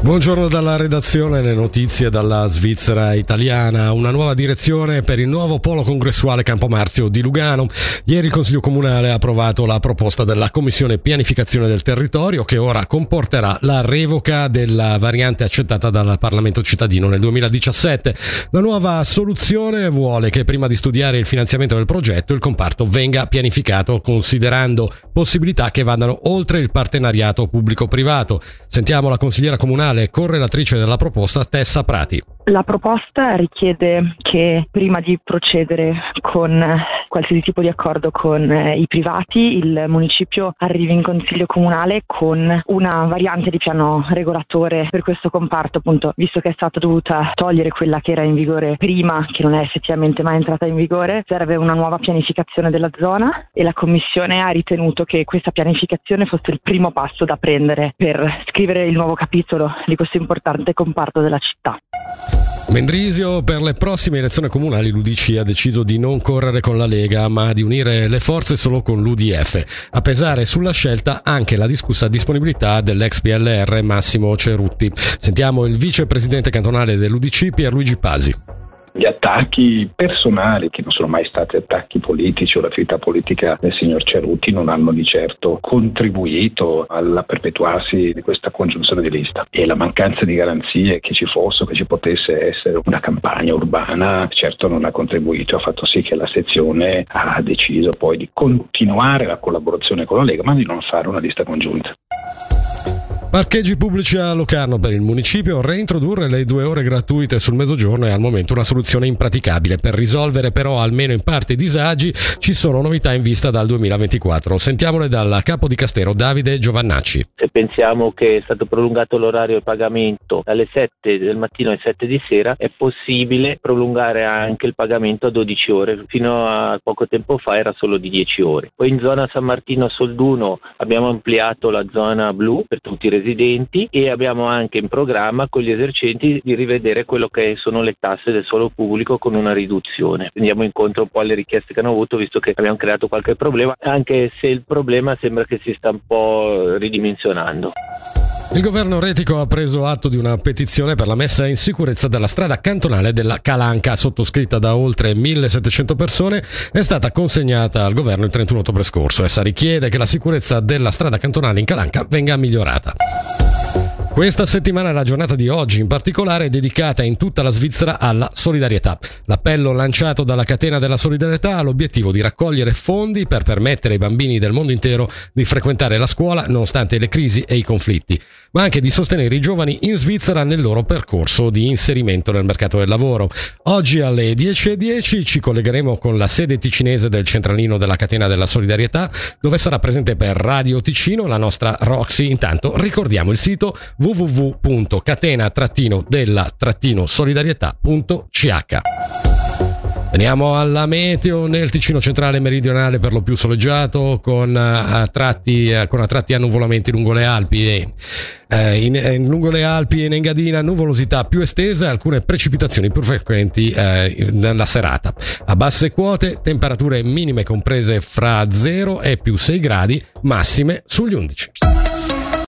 Buongiorno dalla redazione, le notizie dalla Svizzera italiana. Una nuova direzione per il nuovo polo congressuale Campomarzio di Lugano. Ieri il Consiglio Comunale ha approvato la proposta della Commissione Pianificazione del Territorio che ora comporterà la revoca della variante accettata dal Parlamento cittadino nel 2017. La nuova soluzione vuole che prima di studiare il finanziamento del progetto il comparto venga pianificato considerando possibilità che vadano oltre il partenariato pubblico-privato. Sentiamo la consigliera comunale nazionale correlatrice della proposta Tessa Prati. La proposta richiede che prima di procedere con qualsiasi tipo di accordo con eh, i privati, il municipio arrivi in consiglio comunale con una variante di piano regolatore per questo comparto, appunto, visto che è stata dovuta togliere quella che era in vigore prima, che non è effettivamente mai entrata in vigore, serve una nuova pianificazione della zona e la Commissione ha ritenuto che questa pianificazione fosse il primo passo da prendere per scrivere il nuovo capitolo di questo importante comparto della città. Mendrisio, per le prossime elezioni comunali l'UDC ha deciso di non correre con la Lega ma di unire le forze solo con l'UDF. A pesare sulla scelta anche la discussa disponibilità dell'ex PLR Massimo Cerutti. Sentiamo il vicepresidente cantonale dell'UDC Pierluigi Pasi gli attacchi personali, che non sono mai stati attacchi politici o l'attività politica del signor Ceruti, non hanno di certo contribuito al perpetuarsi di questa congiunzione di lista. E la mancanza di garanzie che ci fosse, che ci potesse essere una campagna urbana, certo non ha contribuito, ha fatto sì che la sezione ha deciso poi di continuare la collaborazione con la Lega, ma di non fare una lista congiunta. Parcheggi pubblici a Locarno per il municipio, reintrodurre le due ore gratuite sul mezzogiorno è al momento una soluzione impraticabile. Per risolvere però almeno in parte i disagi ci sono novità in vista dal 2024. Sentiamole dal capo di Castero Davide Giovannacci. Se pensiamo che è stato prolungato l'orario del pagamento dalle 7 del mattino alle 7 di sera, è possibile prolungare anche il pagamento a 12 ore. Fino a poco tempo fa era solo di 10 ore. Poi in zona San Martino Solduno abbiamo ampliato la zona blu per tutti i residenti e abbiamo anche in programma con gli esercenti di rivedere quello che sono le tasse del suolo pubblico con una riduzione. Andiamo incontro un po' alle richieste che hanno avuto visto che abbiamo creato qualche problema, anche se il problema sembra che si sta un po' ridimensionando. Il governo retico ha preso atto di una petizione per la messa in sicurezza della strada cantonale della Calanca, sottoscritta da oltre 1700 persone, è stata consegnata al governo il 31 ottobre scorso. Essa richiede che la sicurezza della strada cantonale in Calanca venga migliorata. Questa settimana la giornata di oggi in particolare è dedicata in tutta la Svizzera alla solidarietà. L'appello lanciato dalla catena della solidarietà ha l'obiettivo di raccogliere fondi per permettere ai bambini del mondo intero di frequentare la scuola nonostante le crisi e i conflitti, ma anche di sostenere i giovani in Svizzera nel loro percorso di inserimento nel mercato del lavoro. Oggi alle 10.10 .10 ci collegheremo con la sede ticinese del centralino della catena della solidarietà dove sarà presente per Radio Ticino la nostra Roxy. Intanto ricordiamo il sito www www.catena-della-solidarietà.ch. Veniamo alla meteo nel Ticino centrale meridionale per lo più soleggiato con, uh, tratti, uh, con a tratti annuvolamenti lungo le Alpi e uh, in, in, lungo le Alpi e in Engadina nuvolosità più estesa e alcune precipitazioni più frequenti nella serata. A basse quote temperature minime comprese fra 0 e più 6 gradi, massime sugli 11.